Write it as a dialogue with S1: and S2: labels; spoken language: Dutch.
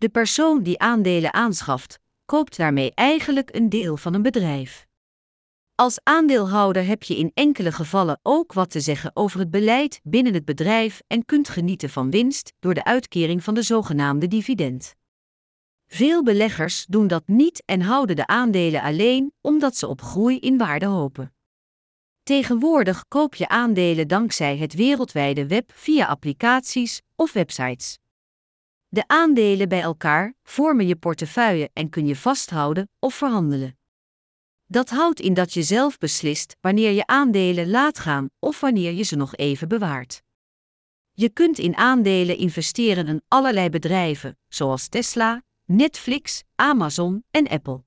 S1: De persoon die aandelen aanschaft, koopt daarmee eigenlijk een deel van een bedrijf. Als aandeelhouder heb je in enkele gevallen ook wat te zeggen over het beleid binnen het bedrijf en kunt genieten van winst door de uitkering van de zogenaamde dividend. Veel beleggers doen dat niet en houden de aandelen alleen omdat ze op groei in waarde hopen. Tegenwoordig koop je aandelen dankzij het wereldwijde web via applicaties of websites. De aandelen bij elkaar vormen je portefeuille en kun je vasthouden of verhandelen. Dat houdt in dat je zelf beslist wanneer je aandelen laat gaan of wanneer je ze nog even bewaart. Je kunt in aandelen investeren in allerlei bedrijven, zoals Tesla, Netflix, Amazon en Apple.